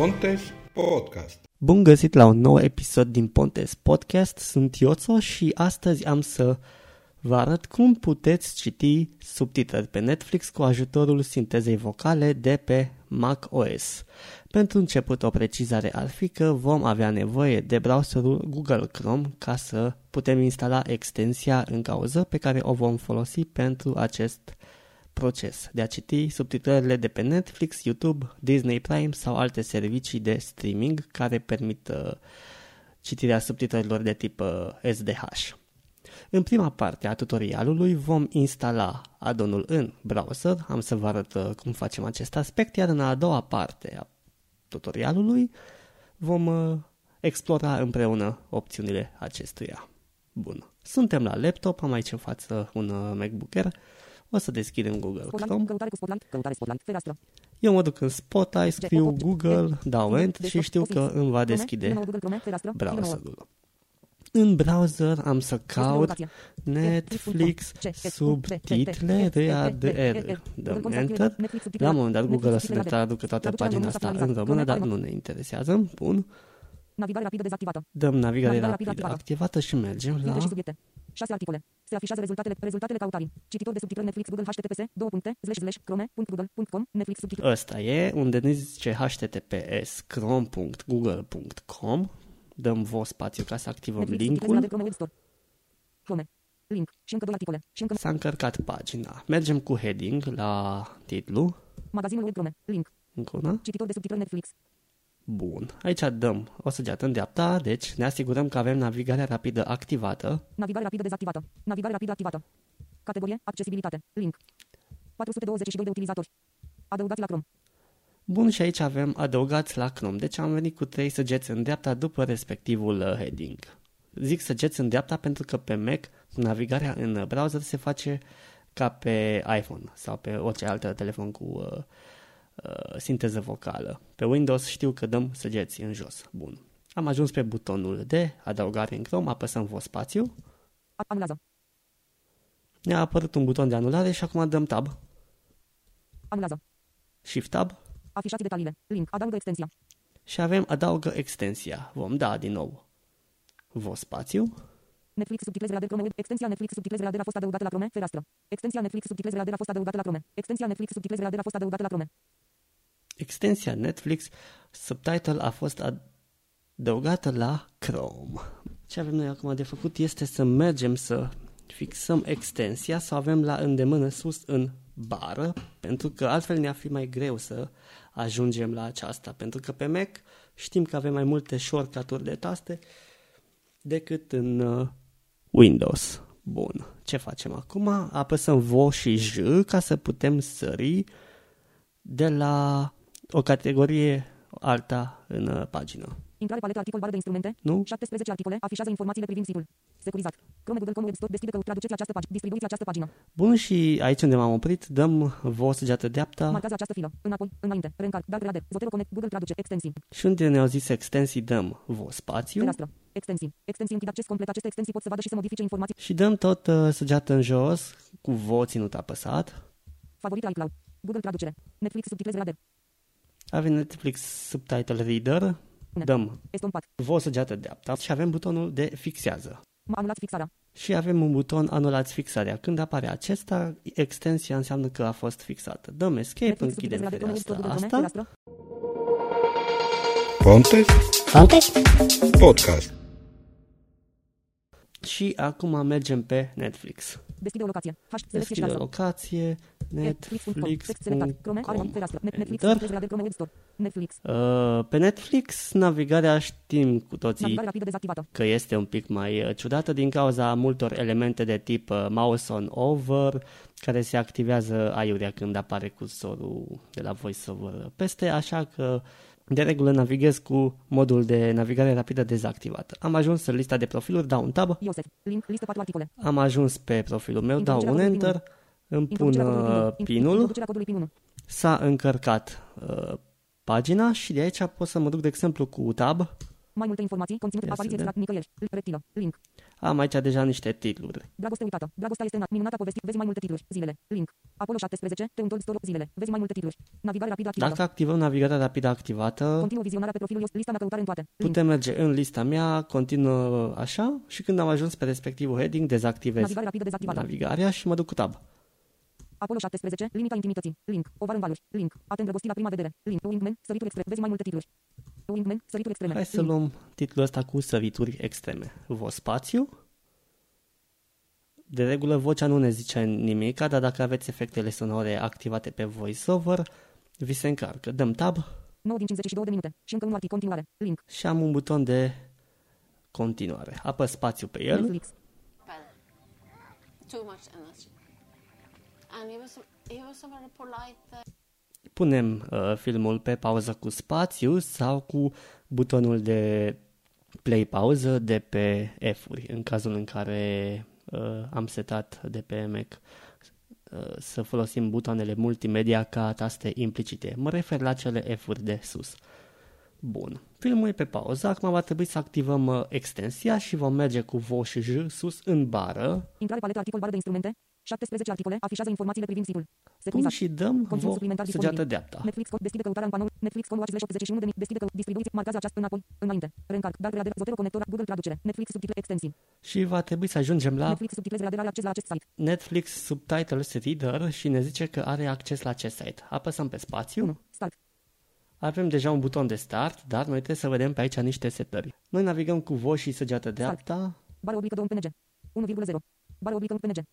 Pontes Podcast. Bun găsit la un nou episod din Pontes Podcast, sunt Ioțo și astăzi am să vă arăt cum puteți citi subtitrări pe Netflix cu ajutorul sintezei vocale de pe Mac OS. Pentru început o precizare ar fi că vom avea nevoie de browserul Google Chrome ca să putem instala extensia în cauză pe care o vom folosi pentru acest proces de a citi subtitrările de pe Netflix, YouTube, Disney Prime sau alte servicii de streaming care permit uh, citirea subtitrărilor de tip uh, SDH. În prima parte a tutorialului vom instala addonul în browser, am să vă arăt uh, cum facem acest aspect, iar în a doua parte a tutorialului vom uh, explora împreună opțiunile acestuia. Bun, suntem la laptop, am aici în față un uh, MacBook Air, o să deschidem Google Chrome. Eu mă duc în Spotlight, scriu Google, dau Enter și știu că îmi va deschide browserul. În browser am să caut Netflix subtitle RADR. Dăm Enter. La un moment dat Google o să ne traducă toată pagina asta în română, dar nu ne interesează. Bun. Navigare rapidă dezactivată. Dăm navigare Navigare rapidă activată. activată și mergem la... Filtre și subiecte. 6 articole. Se afișează rezultatele, rezultatele căutării. Cititor de subtitrări Netflix Google HTTPS, două puncte, slash slash, chrome.google.com, Netflix subtitrări. Ăsta e unde ne zice https chrome.google.com Dăm vo spațiu ca să activăm Netflix subtitrări de linkul. Chrome Web Store. Chrome. Link. Și încă două articole. Și încă S-a încărcat pagina. Mergem cu heading la titlu. magazinul web Chrome. Link. Încă una. Cititor de subtitrări Netflix. Bun. Aici dăm o săgeată în dreapta, deci ne asigurăm că avem navigarea rapidă activată. Navigare rapidă dezactivată. Navigare rapidă activată. Categorie. Accesibilitate. Link. 422 de utilizatori. Adăugați la Chrome. Bun, și aici avem adăugați la Chrome, deci am venit cu trei săgeți în dreapta după respectivul uh, heading. Zic săgeți în dreapta pentru că pe Mac navigarea în uh, browser se face ca pe iPhone sau pe orice alt telefon cu uh, uh, sinteză vocală. Pe Windows știu că dăm săgeți în jos. Bun. Am ajuns pe butonul de adăugare în Chrome, apăsăm vă spațiu, Anulează. ne-a apărut un buton de anulare și acum dăm tab, Anulează. Shift tab Afișați detaliile. Link. Adaugă extensia. și avem adaugă extensia. Vom da din nou vă spațiu, Netflix subtitrezi Reader Chrome Web. Extensia Netflix subtitrezi Reader a fost adăugată la Chrome. Fereastră. Extensia Netflix subtitrezi Reader a fost adăugată la Chrome. Extensia Netflix subtitrezi Reader a fost adăugată la Chrome. Extensia Netflix subtitle a fost adăugată la Chrome. Ce avem noi acum de făcut este să mergem să fixăm extensia, să o avem la îndemână sus în bară, pentru că altfel ne-ar fi mai greu să ajungem la aceasta, pentru că pe Mac știm că avem mai multe shortcut-uri de taste decât în uh, Windows. Bun, ce facem acum? Apăsăm V și J ca să putem sări de la o categorie alta în uh, pagină. Intrare paletă articol bară de instrumente. Nu? 17 articole afișează informațiile privind situl. Securizat. Chrome Google Chrome Web Store deschide că traduceți această pagină. Distribuiți această pagină. Bun, și aici unde m-am oprit, dăm vă săgeată dreapta Marcați această filă. Înapoi, înainte, reîncarc, dar reader, Zotero Connect, Google traduce, extensii, și unde ne-au zis extensii dăm vă spațiu fereastră, extensii, extensii închid acces complet, aceste extensii pot să vadă și să modifice informații, și dăm tot uh, săgeată în jos cu vă ținut apăsat. favorit iCloud, Google traducere, Netflix subtitrezi reader, Avem Netflix Subtitle Reader, dăm. estompat, vă săgeată dreapta și avem butonul de fixează. m-a anulat fixarea, Și avem un buton anulați fixarea. Când apare acesta, extensia înseamnă că a fost fixată. Dăm escape, Netflix închidem subtitrezi reader, Chrome Web fereastra. Store, Google Chrome, asta? fereastră, Pontes Podcast. Și acum mergem pe Netflix. deschide o locație, hash, selecție și Deschide o lansă, locație, Netflix.com, text selectat, Chrome, are netflix.com fereastră, Net- Netflix Enter. subtitrezi reader, Chrome Web Store, Netflix, Uh, Pe Netflix, navigarea știm cu toții navigare rapidă dezactivată, că este un pic mai uh, ciudată din cauza multor elemente de tip uh, mouse on over care se activează aiurea când apare cursorul de la VoiceOver peste, așa că de regulă navighez cu modul de navigare rapidă dezactivat. Am ajuns în lista de profiluri, dau un tab, Iosef, link, listă 4 articole, am ajuns pe profilul meu, dau un Introducerea enter, îmi pun introducerea codului uh, PIN, pinul, introducerea codului PIN 1, s-a încărcat uh, pagina și de aici pot să mă duc, de exemplu, cu tab Mai multe informații, conținut, Ia să apariție vedem. extract, nicăieri, retilă, link. Am aici deja niște titluri. Dragoste uitată. Dragostea este înalt. Minunata poveste. Vezi mai multe titluri. Zilele. Link. Apollo 17. Te untold store. Zilele. Vezi mai multe titluri. Navigare rapidă activată. Dacă activăm navigarea rapidă activată, Continuă vizionarea pe profilul Iost. Lista mea căutare în toate. Link. putem merge în lista mea, continuă așa și când am ajuns pe respectivul heading, dezactivez Navigare rapidă dezactivată. navigarea și mă duc cu tab. Apollo 17. Limita intimității. Link. Ovar în valuri. Link. A te îndrăgosti la prima vedere. Link. Wingman. Sărituri extreme. Vezi mai multe titluri. Wingman. Sărituri extreme. Hai să Link. luăm titlul ăsta cu sărituri extreme. Vă spațiu. De regulă vocea nu ne zice nimic, dar dacă aveți efectele sonore activate pe VoiceOver, vi se încarcă. Dăm tab 9 din 52 de minute. Și încă un articol. Continuare. Link. și am un buton de continuare. Apăs spațiu pe el Netflix. But too much energy. And he was he was a very polite. Uh, punem uh, filmul pe pauză cu spațiu sau cu butonul de play pauză de pe F-uri, în cazul în care uh, am setat de pe Mac uh, să folosim butoanele multimedia ca taste implicite. Mă refer la cele F-uri de sus. Bun. Filmul e pe pauză, acum va trebui să activăm uh, extensia și vom merge cu V și J sus în bară. Intrare paletă articol bară de instrumente. 17 articole. Afișează informațiile privind site-ul. Cum Securizat. și dăm Conținut V suplimentar săgeată disponibil. dreapta. Netflix cod deschide căutarea în panoul Netflix con watch 81 de mii deschide că distribuție marchează această înapoi înainte reîncarc dar reader Zotero conector Google traducere Netflix subtitle extensii Și va trebui să ajungem la Netflix subtitlez reader are acces la acest site Netflix Subtitles Reader și ne zice că are acces la acest site. Apăsăm pe spațiu. 1 start Avem deja un buton de start, dar noi trebuie să vedem pe aici niște setări. Noi navigăm cu voce și săgeată dreapta. bară oblică 2 PNG 1,0 bară oblică PNG Uh,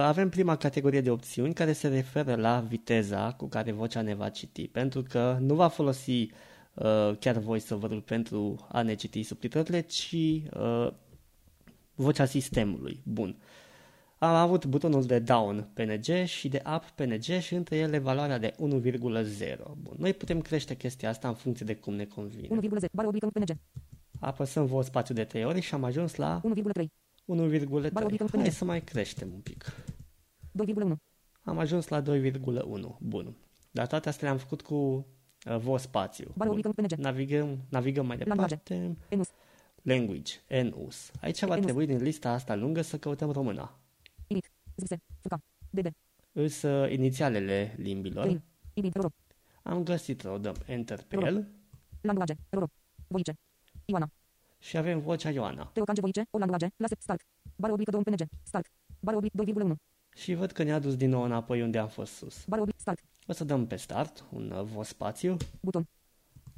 avem prima categorie de opțiuni care se referă la viteza cu care vocea ne va citi, pentru că nu va folosi uh, chiar voiceover-ul pentru a ne citi subtitrările, ci uh, vocea sistemului. Bun. Am avut butonul de down PNG și de up PNG și între ele valoarea de 1,0. Bun. Noi putem crește chestia asta în funcție de cum ne convine. 1,0 bară oblică PNG Apăsăm vot spațiu de 3 ori și am ajuns la 1,3 1,3. Bară oblică Hai PNG. să mai creștem un pic. 2,1 Am ajuns la 2,1. Bun. Dar toate astea le-am făcut cu uh, vo spațiu. Bară Bun. oblică PNG Navigăm, navigăm mai Langaje. departe. Enus Language, NUS. Aici va NUS. trebui din lista asta lungă să căutăm româna. init zse FK DD Îs uh, inițialele limbilor. Tail init roro Am găsit-o, dăm Enter pe Roro. el language roro voice Ioana și avem vocea Ioana. Teocanje voice o language lase start. Bară oblică 2 PNG start. Bară oblică 2,1 Și văd că ne-a dus din nou înapoi unde am fost sus. bară oblică start. O să dăm pe start, un uh, vo spațiu. Buton.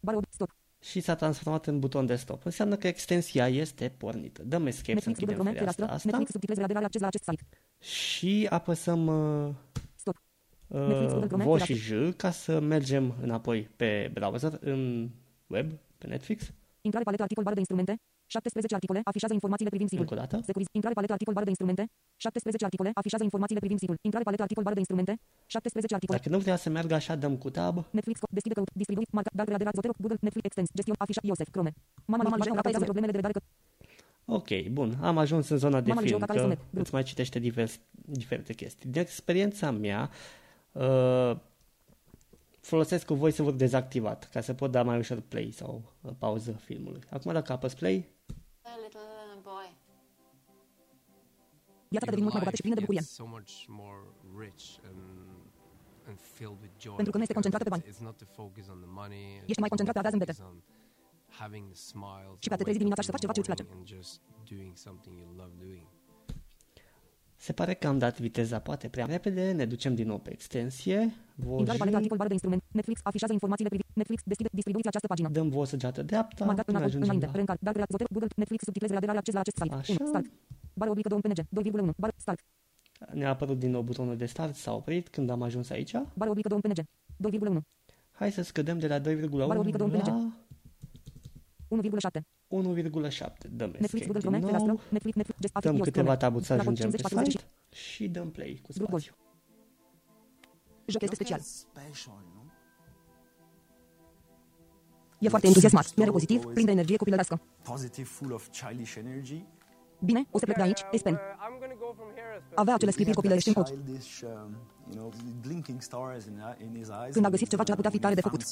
Bară oblică stop. Și s-a transformat în buton de stop. Înseamnă că extensia este pornită. Dăm escape să Netflix Google închidem Chrome fereastra fereastră. asta. Netflix subtitlez reader are acces la acest site. Și apăsăm uh, stop. Netflix, Google uh, Chrome, vo fereastră. și J ca să mergem înapoi pe browser, în web, pe Netflix. Intrare paletă articol bară de instrumente. 17 articole afișează informațiile privind site-ul. Încă o dată. Securiz. Intrare paletă articol bară de instrumente. 17 articole afișează informațiile privind site-ul. Intrare paletă articol bară de instrumente. 17 articole. Dacă nu vrea să meargă așa, dăm cu tab. Netflix co- deschide căut distribuit marca dar reader Zotero Google Netflix extens gestión afișa Iosef Chrome. Mama mama mama mama problemele de redare că Ok, bun, am ajuns în zona de Mama, film, Lijoca, care că sunet? Grup. îți mai citește divers, diferite chestii. Din experiența mea, uh, folosesc cu voice-over dezactivat, ca să pot da mai ușor play sau uh, pauză filmului. Acum dacă apăs play, a little uh, boy. viața ta your devine mult mai bogată și life plină de bucurie. gets so much more rich and and filled with joy. Pentru că nu este because concentrată pe bani. it's- It's not to focus on the money. Ești mai concentrat pe a avea zâmbete. focus on having the smiles. Și pe a te and trezi wake dimineața up și să in faci the ceva ce îți place. morning And just doing something you love doing. Se pare că am dat viteza poate prea repede, ne ducem din nou pe extensie, Intrare paletă voji, articol bară de instrument. Netflix afișează informațiile privind Netflix deschide distribuiți această pagină. dăm vo săgeată dreapta, Marcat până înapoi, ajungem înainte, la... reîncarc, dar Zotero Google Netflix subtitlez reader are acces la acest site. Așa. 1. Start. Bară oblică 2 PNG. 2,1. Bară start. Ne-a apărut din nou butonul de start, s-a oprit când am ajuns aici. Bară oblică 2 PNG. 2,1. Hai să scădem de la 2,1 Bară oblică, două la 1,7. 1,7. Dăm Netflix escape Google din Chrome nou, fereastră. Netflix Netflix gest dăm Ios câteva Chrome. taburi să La cod ajungem 50 pe 40 site și dăm play cu Grup spațiu. Joc este special. special, you know? E foarte entuziasmat, mereu pozitiv, plin de energie copilărească. Positive, full of childish energy. Bine, o să plec de aici, Espen. I'm gonna go from here as Avea acele He sclipiri had copilărești în that ochi. childish, um, you know, blinking stars in, in his eyes. Când a and, găsit ceva ce ar putea fi when tare he de found făcut.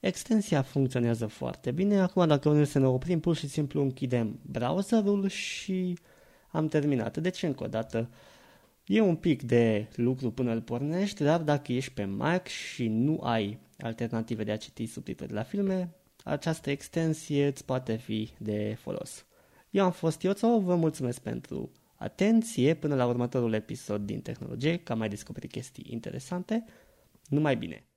Extensia funcționează foarte bine. Acum, dacă vrem să ne oprim, pur și simplu închidem browserul și am terminat. Deci, încă o dată, e un pic de lucru până îl pornești, dar dacă ești pe Mac și nu ai alternative de a citi subtitrări la filme, această extensie îți poate fi de folos. Eu am fost Ioțo, vă mulțumesc pentru atenție până la următorul episod din tehnologie, ca mai descoperi chestii interesante. Numai bine!